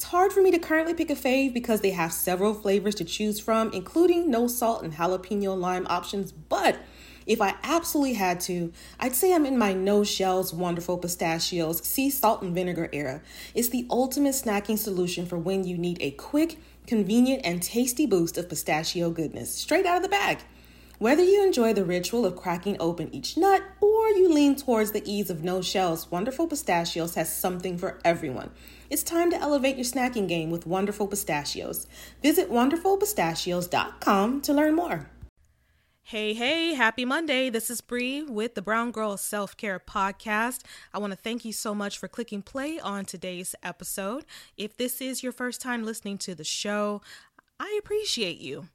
It's hard for me to currently pick a fave because they have several flavors to choose from, including no salt and jalapeno lime options. But if I absolutely had to, I'd say I'm in my no shells wonderful pistachios sea salt and vinegar era. It's the ultimate snacking solution for when you need a quick, convenient, and tasty boost of pistachio goodness straight out of the bag. Whether you enjoy the ritual of cracking open each nut or you lean towards the ease of no shells, Wonderful Pistachios has something for everyone. It's time to elevate your snacking game with Wonderful Pistachios. Visit wonderfulpistachios.com to learn more. Hey, hey, happy Monday. This is Bree with the Brown Girl Self Care Podcast. I want to thank you so much for clicking play on today's episode. If this is your first time listening to the show, I appreciate you.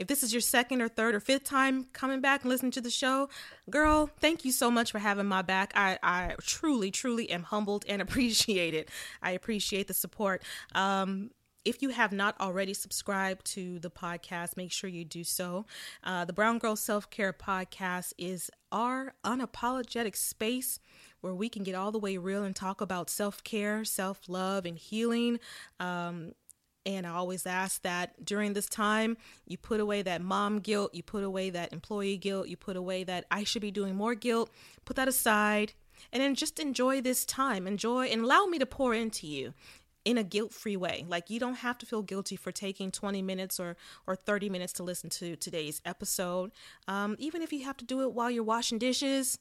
If this is your second or third or fifth time coming back and listening to the show, girl, thank you so much for having my back. I, I truly, truly am humbled and appreciate it. I appreciate the support. Um, if you have not already subscribed to the podcast, make sure you do so. Uh, the Brown Girl Self Care Podcast is our unapologetic space where we can get all the way real and talk about self care, self love, and healing. Um, and I always ask that during this time, you put away that mom guilt, you put away that employee guilt, you put away that I should be doing more guilt, put that aside, and then just enjoy this time. Enjoy and allow me to pour into you in a guilt-free way. Like you don't have to feel guilty for taking 20 minutes or or 30 minutes to listen to today's episode. Um, even if you have to do it while you're washing dishes,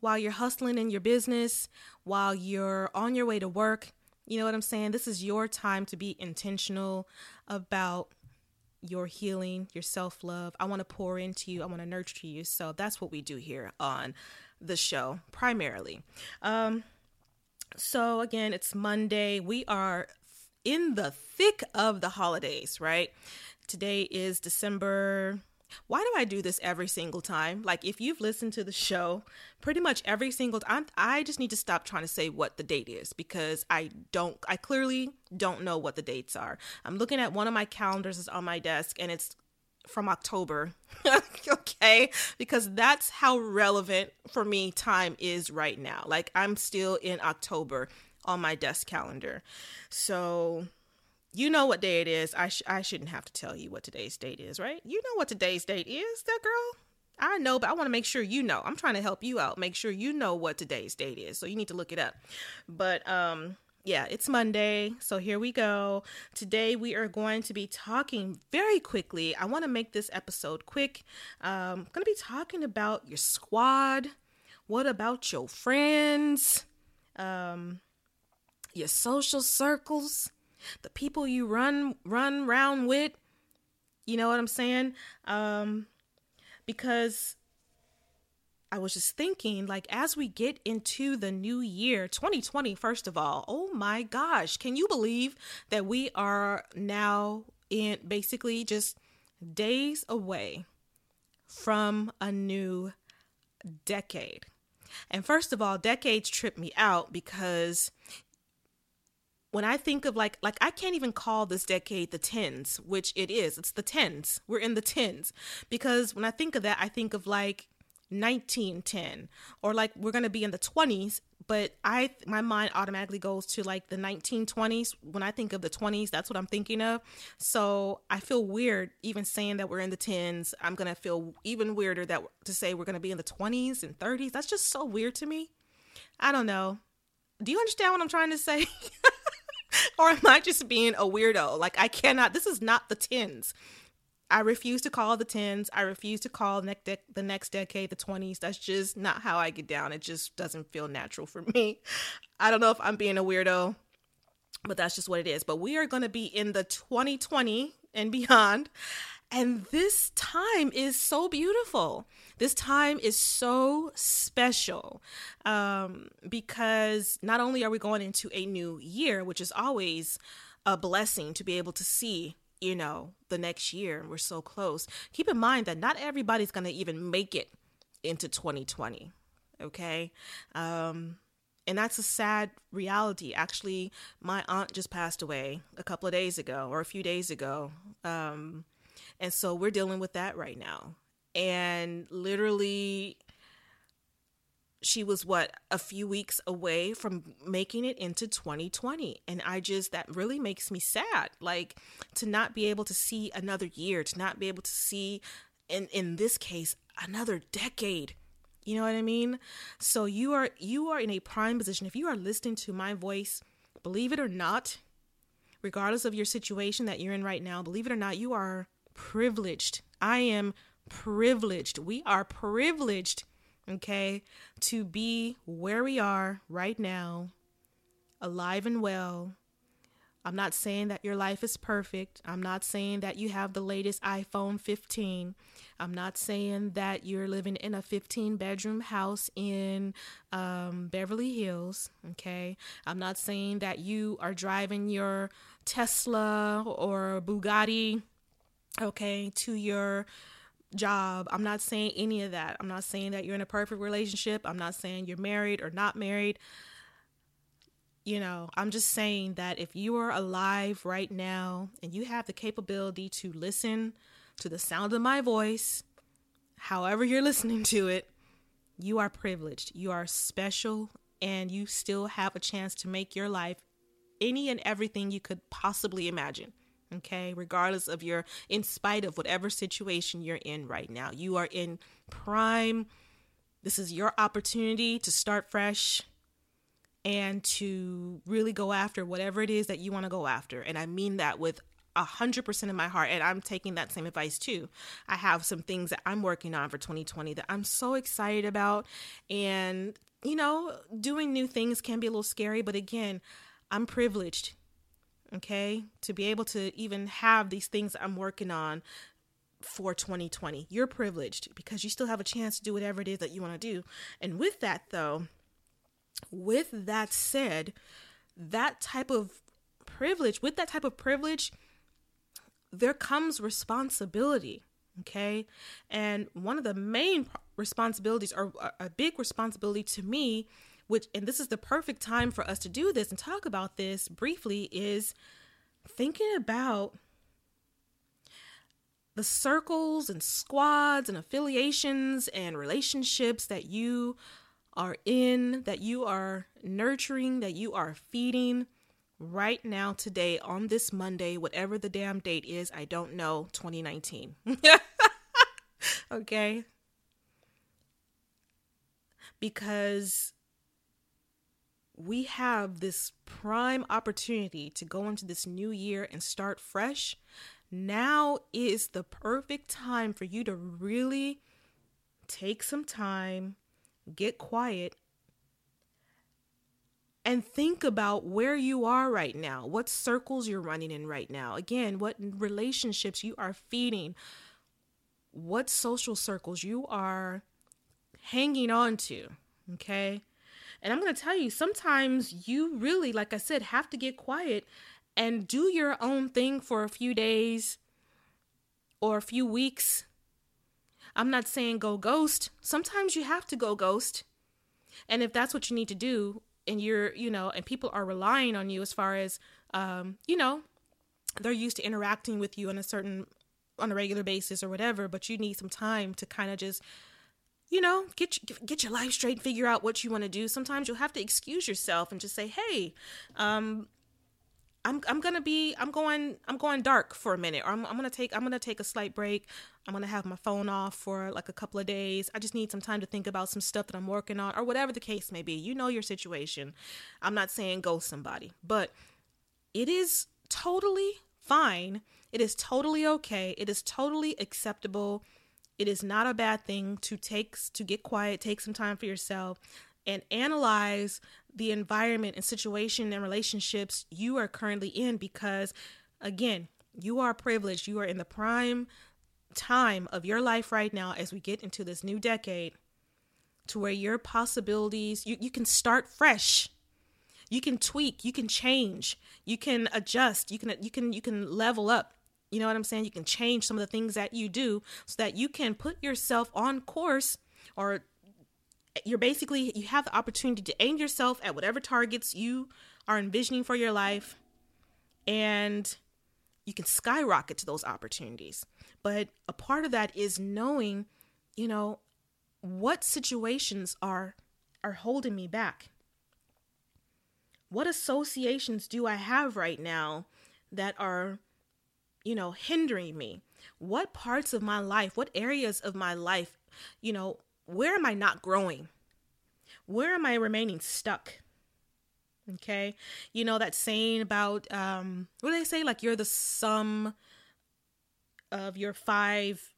while you're hustling in your business, while you're on your way to work you know what I'm saying? This is your time to be intentional about your healing, your self love. I want to pour into you, I want to nurture you. So that's what we do here on the show primarily. Um, so again, it's Monday. We are in the thick of the holidays, right? Today is December why do I do this every single time? Like, if you've listened to the show, pretty much every single time, I just need to stop trying to say what the date is because I don't, I clearly don't know what the dates are. I'm looking at one of my calendars is on my desk and it's from October. okay? Because that's how relevant for me time is right now. Like, I'm still in October on my desk calendar. So, you know what day it is. I sh- I shouldn't have to tell you what today's date is, right? You know what today's date is, that girl. I know, but I want to make sure you know. I'm trying to help you out. Make sure you know what today's date is. So you need to look it up. But um yeah, it's Monday. So here we go. Today we are going to be talking very quickly. I want to make this episode quick. Um I'm going to be talking about your squad. What about your friends? Um your social circles the people you run run round with you know what i'm saying um because I was just thinking, like, as we get into the new year, 2020, first of all, oh my gosh, can you believe that we are now in basically just days away from a new decade? And first of all, decades trip me out because when I think of like like I can't even call this decade the tens, which it is. It's the tens. We're in the tens because when I think of that, I think of like 1910 or like we're going to be in the 20s, but I my mind automatically goes to like the 1920s. When I think of the 20s, that's what I'm thinking of. So, I feel weird even saying that we're in the tens. I'm going to feel even weirder that to say we're going to be in the 20s and 30s. That's just so weird to me. I don't know. Do you understand what I'm trying to say? or am I just being a weirdo? Like, I cannot, this is not the tens. I refuse to call the tens. I refuse to call next de- the next decade the 20s. That's just not how I get down. It just doesn't feel natural for me. I don't know if I'm being a weirdo, but that's just what it is. But we are going to be in the 2020 and beyond. And this time is so beautiful. This time is so special um, because not only are we going into a new year, which is always a blessing to be able to see you know, the next year. We're so close. Keep in mind that not everybody's going to even make it into 2020. Okay. Um, and that's a sad reality. Actually, my aunt just passed away a couple of days ago or a few days ago. Um, and so we're dealing with that right now. And literally, she was what a few weeks away from making it into 2020 and i just that really makes me sad like to not be able to see another year to not be able to see in in this case another decade. You know what i mean? So you are you are in a prime position. If you are listening to my voice believe it or not regardless of your situation that you're in right now believe it or not you are privileged i am privileged we are privileged okay, to be where we are right now, alive and well. I'm not saying that your life is perfect. I'm not saying that you have the latest iPhone 15. I'm not saying that you're living in a 15 bedroom house in um, Beverly Hills. Okay. I'm not saying that you are driving your Tesla or Bugatti, okay, to your job. I'm not saying any of that. I'm not saying that you're in a perfect relationship. I'm not saying you're married or not married. You know, I'm just saying that if you are alive right now and you have the capability to listen to the sound of my voice, however you're listening to it, you are privileged. You are special and you still have a chance to make your life any and everything you could possibly imagine okay? Regardless of your in spite of whatever situation you're in right now you are in prime. This is your opportunity to start fresh and to really go after whatever it is that you want to go after. And i mean that with a hundred percent of my heart and i'm taking that same advice too. I have some things that i'm working on for 2020 that i'm so excited about and you know doing new things can be a little scary but again i'm privileged okay? To be able to even have these things I'm working on for 2020. You're privileged because you still have a chance to do whatever it is that you want to do. And with that, though, with that said, that type of privilege, with that type of privilege, there comes responsibility. Okay. And one of the main responsibilities, or a big responsibility to me, which, and this is the perfect time for us to do this and talk about this briefly, is thinking about the circles and squads and affiliations and relationships that you are in, that you are nurturing, that you are feeding right now, today, on this Monday, whatever the damn date is, I don't know, 2019. okay? Because we have this prime opportunity to go into this new year and start fresh. Now is the perfect time for you to really take some time, get quiet, and think about where you are right now, what circles you're running in right now. Again, what relationships you are feeding, what social circles you are hanging on to. Okay. And I'm going to tell you, sometimes you really, like I said, have to get quiet and do your own thing for a few days or a few weeks. I'm not saying go ghost. Sometimes you have to go ghost. And if that's what you need to do, and you're, you know, and people are relying on you as far as, um, you know, they're used to interacting with you on a certain, on a regular basis or whatever, but you need some time to kind of just you know, get get your life straight, and figure out what you want to do. Sometimes you'll have to excuse yourself and just say, "Hey, um, I'm I'm gonna be I'm going I'm going dark for a minute, or I'm I'm gonna take I'm gonna take a slight break. I'm gonna have my phone off for like a couple of days. I just need some time to think about some stuff that I'm working on, or whatever the case may be. You know your situation. I'm not saying go somebody, but it is totally fine. It is totally okay. It is totally acceptable it is not a bad thing to take to get quiet, take some time for yourself and analyze the environment and situation and relationships you are currently in because again, you are privileged. You are in the prime time of your life right now as we get into this new decade to where your possibilities you, you can start fresh. You can tweak. You can change. You can adjust. You can you can you can level up You know what I'm saying? You can change some of the things that you do so that you can put yourself on course or you're basically you have the opportunity to aim yourself at whatever targets you are envisioning for your life and you can skyrocket to those opportunities. But a part of that is knowing, you know, what situations are are holding me back. What associations do I have right now that are you know, hindering me? What parts of my life, what areas of my life, you know, where am I not growing? Where am I remaining stuck? Okay. You know, that saying about, um, what do they say? Like you're the sum of your five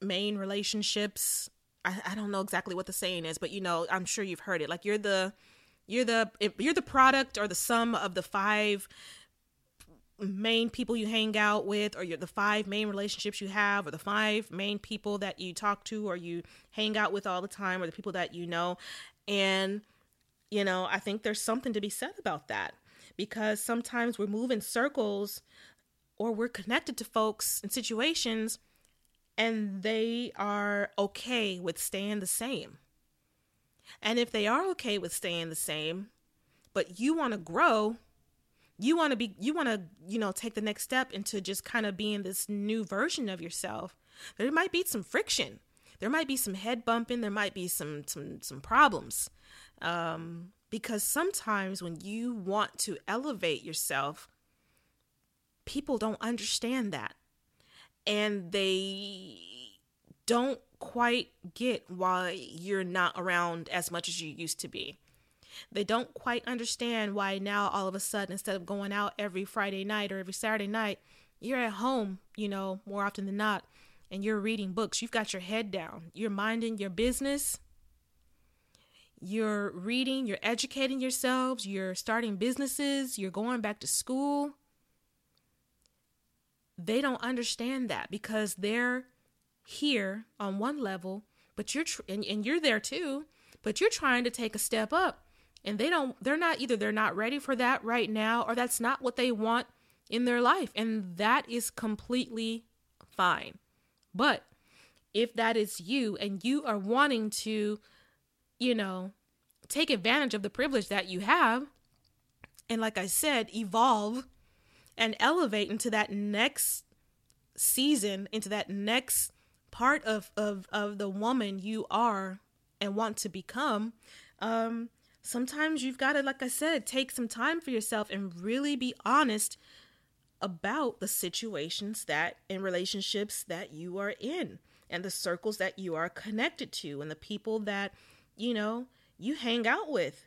main relationships. I, I don't know exactly what the saying is, but you know, I'm sure you've heard it. Like you're the, you're the, you're the product or the sum of the five main people you hang out with or you're the five main relationships you have or the five main people that you talk to or you hang out with all the time or the people that you know. And you know i think there's something to be said about that because sometimes we're moving circles or we're connected to folks and situations and they are okay with staying the same. And if they are okay with staying the same but you want to grow you want to be you want to you know take the next step into just kind of being this new version of yourself. There might be some friction. There might be some head bumping. There might be some some some problems. Um because sometimes when you want to elevate yourself people don't understand that. And they don't quite get why you're not around as much as you used to be they don't quite understand why now all of a sudden, instead of going out every Friday night or every Saturday night, you're at home, you know, more often than not, and you're reading books. You've got your head down, you're minding your business. You're reading, you're educating yourselves, you're starting businesses, you're going back to school. They don't understand that because they're here on one level, but you're tr- and, and you're there too, but you're trying to take a step up and they don't they're not either they're not ready for that right now or that's not what they want in their life. And that is completely fine. But if that is you and you are wanting to you know take advantage of the privilege that you have and like i said evolve and elevate into that next season into that next part of of of the woman you are and want to become um sometimes you've got to, like I said, take some time for yourself and really be honest about the situations that in relationships that you are in and the circles that you are connected to and the people that, you know, you hang out with.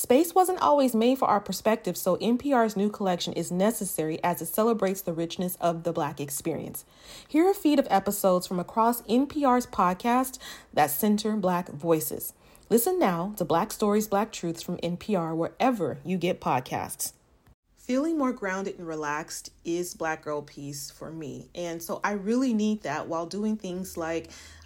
Space wasn't always made for our perspective, so NPR's new collection is necessary as it celebrates the richness of the Black experience. Here are a feed of episodes from across NPR's podcast that center Black voices. Listen now to Black Stories, Black Truths from NPR wherever you get podcasts. Feeling more grounded and relaxed is Black Girl Peace for me. And so I really need that while doing things like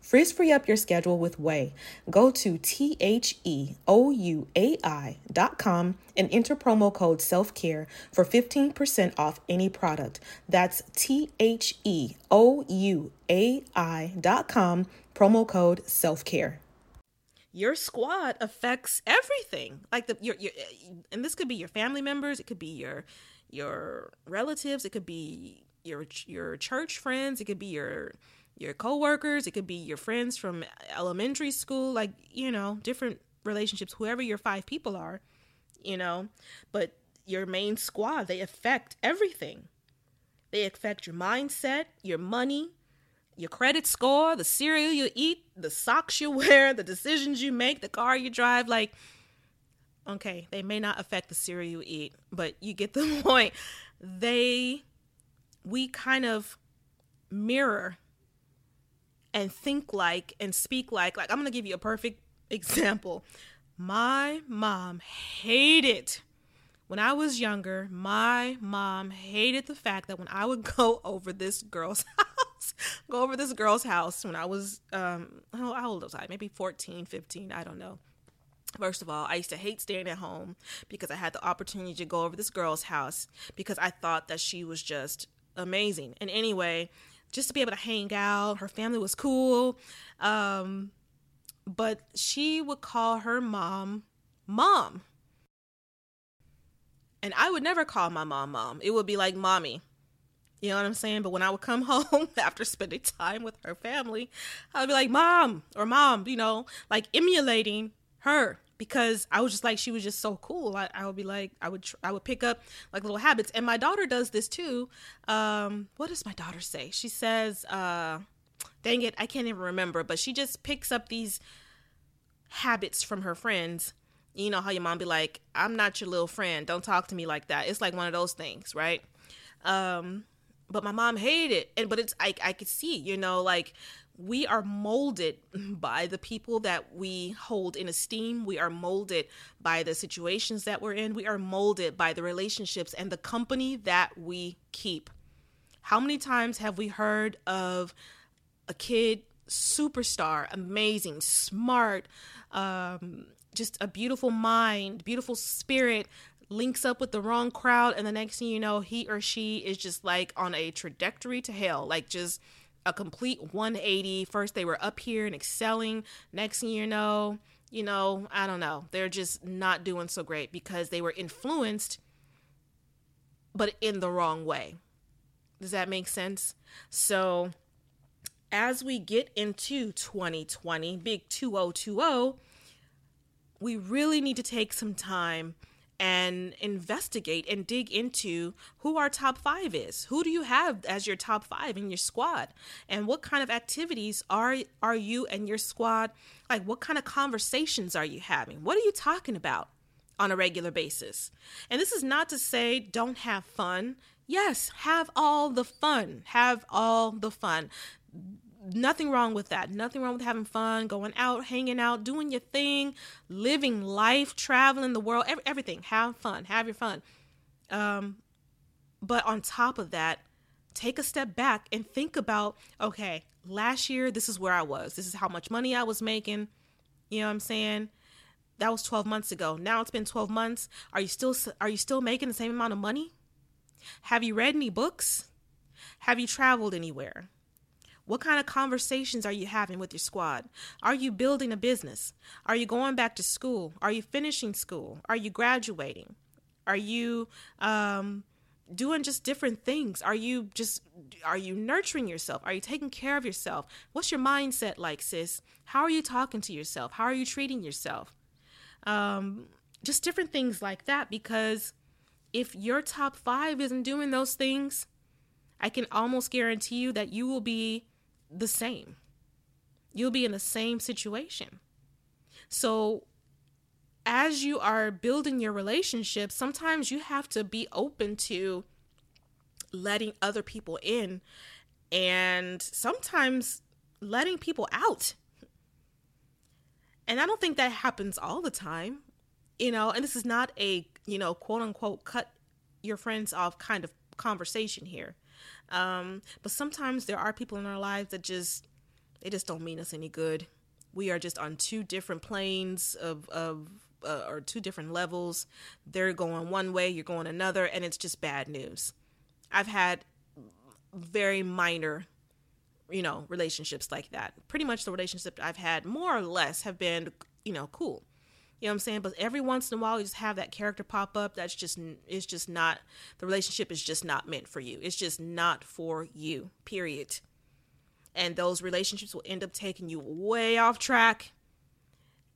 Frizz free up your schedule with Ouai. Go to T H E O U A I dot com and enter promo code self care for 15% off any product. That's T H E O U A I dot com, promo code self care. Your squad affects everything. Like the your, your and this could be your family members, it could be your your relatives, it could be your your church friends, it could be your your coworkers, it could be your friends from elementary school, like, you know, different relationships, whoever your five people are, you know, but your main squad, they affect everything. They affect your mindset, your money, your credit score, the cereal you eat, the socks you wear, the decisions you make, the car you drive. Like, okay, they may not affect the cereal you eat, but you get the point. They, we kind of mirror and think like and speak like like I'm going to give you a perfect example. My mom hated when I was younger, my mom hated the fact that when I would go over this girl's house, go over this girl's house when I was um how old was I? Maybe 14, 15, I don't know. First of all, I used to hate staying at home because I had the opportunity to go over this girl's house because I thought that she was just amazing. And anyway, just to be able to hang out. Her family was cool. Um, but she would call her mom, mom. And I would never call my mom, mom. It would be like mommy. You know what I'm saying? But when I would come home after spending time with her family, I would be like, mom or mom, you know, like emulating her because I was just like she was just so cool. I, I would be like I would I would pick up like little habits, and my daughter does this too. Um, what does my daughter say? She says, uh, "Dang it, I can't even remember," but she just picks up these habits from her friends. You know how your mom be like, "I'm not your little friend. Don't talk to me like that." It's like one of those things, right? Um, but my mom hated it, and but it's I I could see, you know, like we are molded by the people that we hold in esteem. We are molded by the situations that we're in. We are molded by the relationships and the company that we keep. How many times have we heard of a kid, superstar, amazing, smart, um, just a beautiful mind, beautiful spirit, links up with the wrong crowd, and the next thing you know, he or she is just like on a trajectory to hell, like just a complete 180. First, they were up here and excelling. Next thing you know, you know, I don't know. They're just not doing so great because they were influenced, but in the wrong way. Does that make sense? So, as we get into 2020, big 2020, we really need to take some time and investigate and dig into who our top five is. Who do you have as your top five in your squad? And what kind of activities are are you and your squad like what kind of conversations are you having? What are you talking about? on a regular basis. And this is not to say don't have fun. Yes, have all the fun. Have all the fun. Nothing wrong with that. Nothing wrong with having fun, going out, hanging out, doing your thing, living life, traveling the world, every, everything. Have fun. Have your fun. Um, but on top of that, take a step back and think about okay, last year, this is where I was. This is how much money I was making. You know what I'm saying? That was 12 months ago. Now it's been 12 months. Are you still are you still making the same amount of money? Have you read any books? Have you traveled anywhere? What kind of conversations are you having with your squad? Are you building a business? Are you going back to school? Are you finishing school? Are you graduating? Are you um, doing just different things? Are you just are you nurturing yourself? Are you taking care of yourself? What's your mindset like, sis? How are you talking to yourself? How are you treating yourself? Um, just different things like that because if your top 5 isn't doing those things, I can almost guarantee you that you will be the same. You'll be in the same situation. So as you are building your relationship, sometimes you have to be open to letting other people in and sometimes letting people out. And I don't think that happens all the time, you know, and this is not a, you know, quote unquote, cut your friends off kind of conversation here. Um, but sometimes there are people in our lives that just, they just don't mean us any good. We are just on two different planes of, of uh, or two different levels. They're going one way, you're going another, and it's just bad news. I've had very minor, you know, relationships like that. Pretty much the relationship I've had, more or less, have been, you know, cool. You know what I'm saying? But every once in a while, you just have that character pop up. That's just, it's just not, the relationship is just not meant for you. It's just not for you, period. And those relationships will end up taking you way off track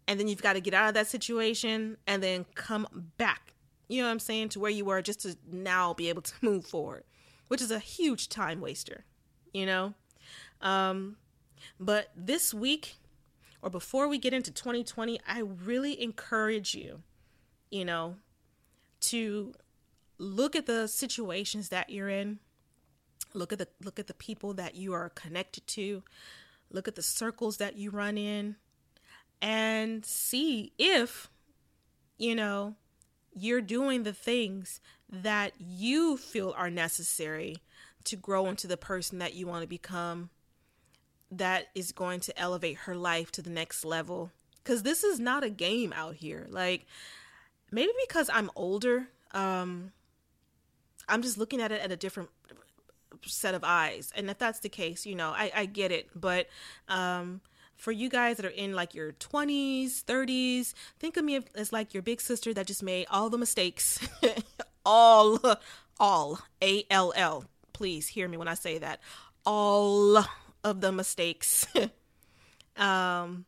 and then you've got to get out of that situation and then come back you know what i'm saying to where you were just to now be able to move forward which is a huge time waster you know um but this week or before we get into 2020 i really encourage you you know to look at the situations that you're in. Look at the look at the people that you are connected to. Look at the circles that you run in and see if, you know, you're doing the things that you feel are necessary to grow into the person that you want to become that is going to elevate her life to the next level. Because this is not a game out here. Like, maybe because I'm older, um, I'm just looking at it at a different set of eyes. And if that's the case, you know, I, I get it. But um, for you guys that are in like your 20s, 30s, think of me as like your big sister that just made all the mistakes. all, all, A L L. Please hear me when I say that. All of the mistakes. um,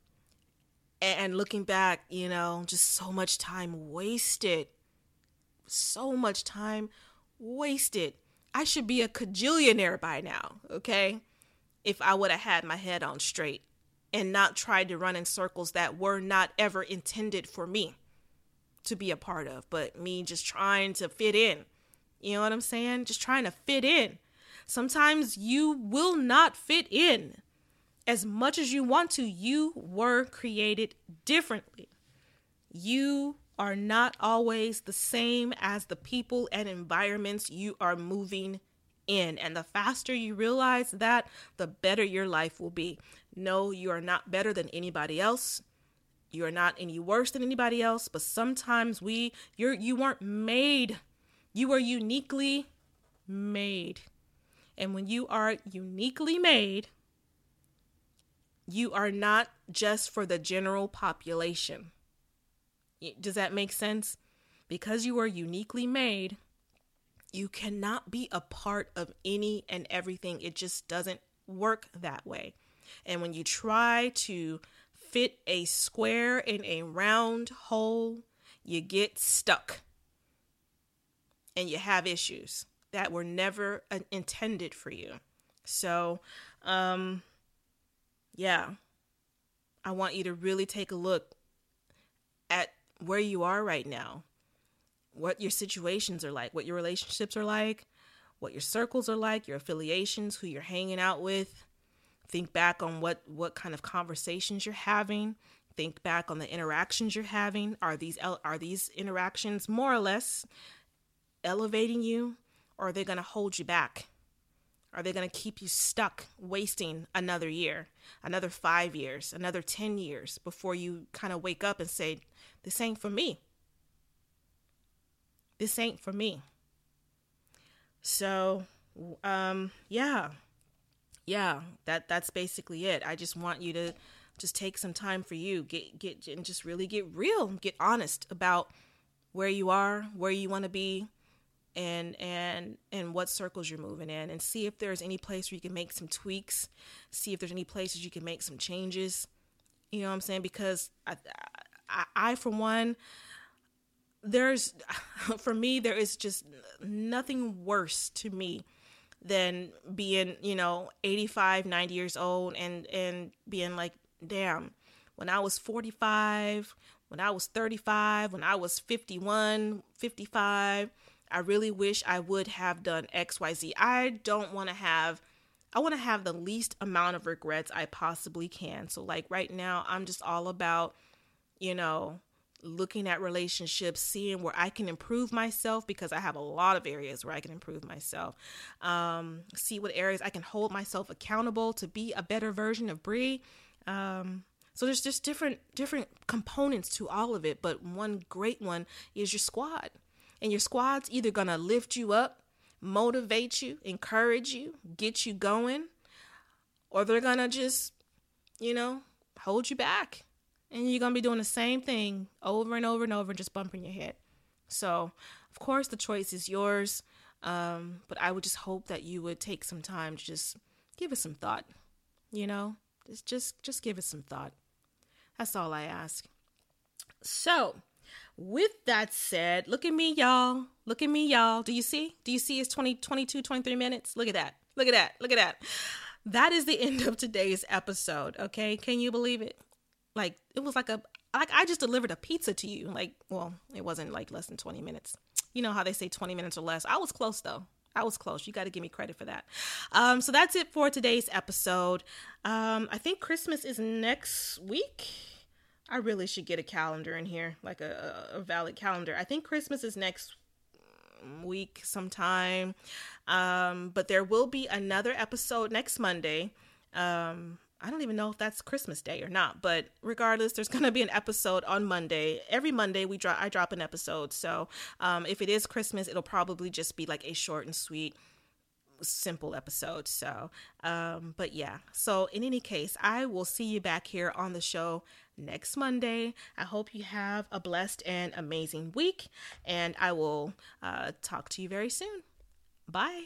and looking back, you know, just so much time wasted. So much time wasted. I should be a cajillionaire by now, okay? If I would have had my head on straight and not tried to run in circles that were not ever intended for me to be a part of, but me just trying to fit in. You know what I'm saying? Just trying to fit in. Sometimes you will not fit in as much as you want to. You were created differently. You are not always the same as the people and environments you are moving in. And the faster you realize that, the better your life will be. No, you are not better than anybody else. You are not any worse than anybody else, but sometimes we you're you weren't made. You are uniquely made. And when you are uniquely made, you are not just for the general population. Does that make sense? Because you are uniquely made, you cannot be a part of any and everything. It just doesn't work that way. And when you try to fit a square in a round hole, you get stuck and you have issues that were never uh, intended for you. So, um, yeah, I want you to really take a look at where you are right now, what your situations are like, what your relationships are like, what your circles are like, your affiliations, who you're hanging out with. Think back on what what kind of conversations you're having. Think back on the interactions you're having. Are these are these interactions more or less elevating you or are they going to hold you back? Are they going to keep you stuck wasting another year, another 5 years, another 10 years before you kind of wake up and say this ain't for me? This ain't for me. So, um, yeah, yeah, that that's basically it. I just want you to just take some time for you, get get and just really get real, get honest about where you are, where you want to be, and and and what circles you're moving in, and see if there's any place where you can make some tweaks, see if there's any places you can make some changes. You know what I'm saying? Because I, I, I for one, there's for me there is just nothing worse to me than being you know 85 90 years old and and being like damn when i was 45 when i was 35 when i was 51 55 i really wish i would have done xyz i don't want to have i want to have the least amount of regrets i possibly can so like right now i'm just all about you know looking at relationships, seeing where I can improve myself because I have a lot of areas where I can improve myself. Um, see what areas I can hold myself accountable to be a better version of Bree. Um, so there's just different different components to all of it, but one great one is your squad. And your squad's either gonna lift you up, motivate you, encourage you, get you going, or they're gonna just, you know, hold you back and you're gonna be doing the same thing over and over and over, just bumping your head. So, of course, the choice is yours. Um, but I would just hope that you would take some time to just give it some thought. You know, just just just give it some thought. That's all I ask. So, with that said, look at me, y'all. Look at me, y'all. Do you see? Do you see it's 20, 22, 23 minutes? Look at that. Look at that. Look at that. That is the end of today's episode. Okay. Can you believe it? Like it was like a like I just delivered a pizza to you. Like, well, it wasn't like less than 20 minutes. You know how they say 20 minutes or less. I was close though. I was close. You got to give me credit for that. Um, so that's it for today's episode. Um, I think Christmas is next week. I really should get a calendar in here, like a, a valid calendar. I think Christmas is next week sometime. Um, but there will be another episode next Monday. Um, I don't even know if that's Christmas Day or not, but regardless, there's gonna be an episode on Monday. Every Monday we drop I drop an episode. So um, if it is Christmas, it'll probably just be like a short and sweet simple episode. So, um, but yeah. So, in any case, I will see you back here on the show next Monday. I hope you have a blessed and amazing week, and I will uh, talk to you very soon. Bye.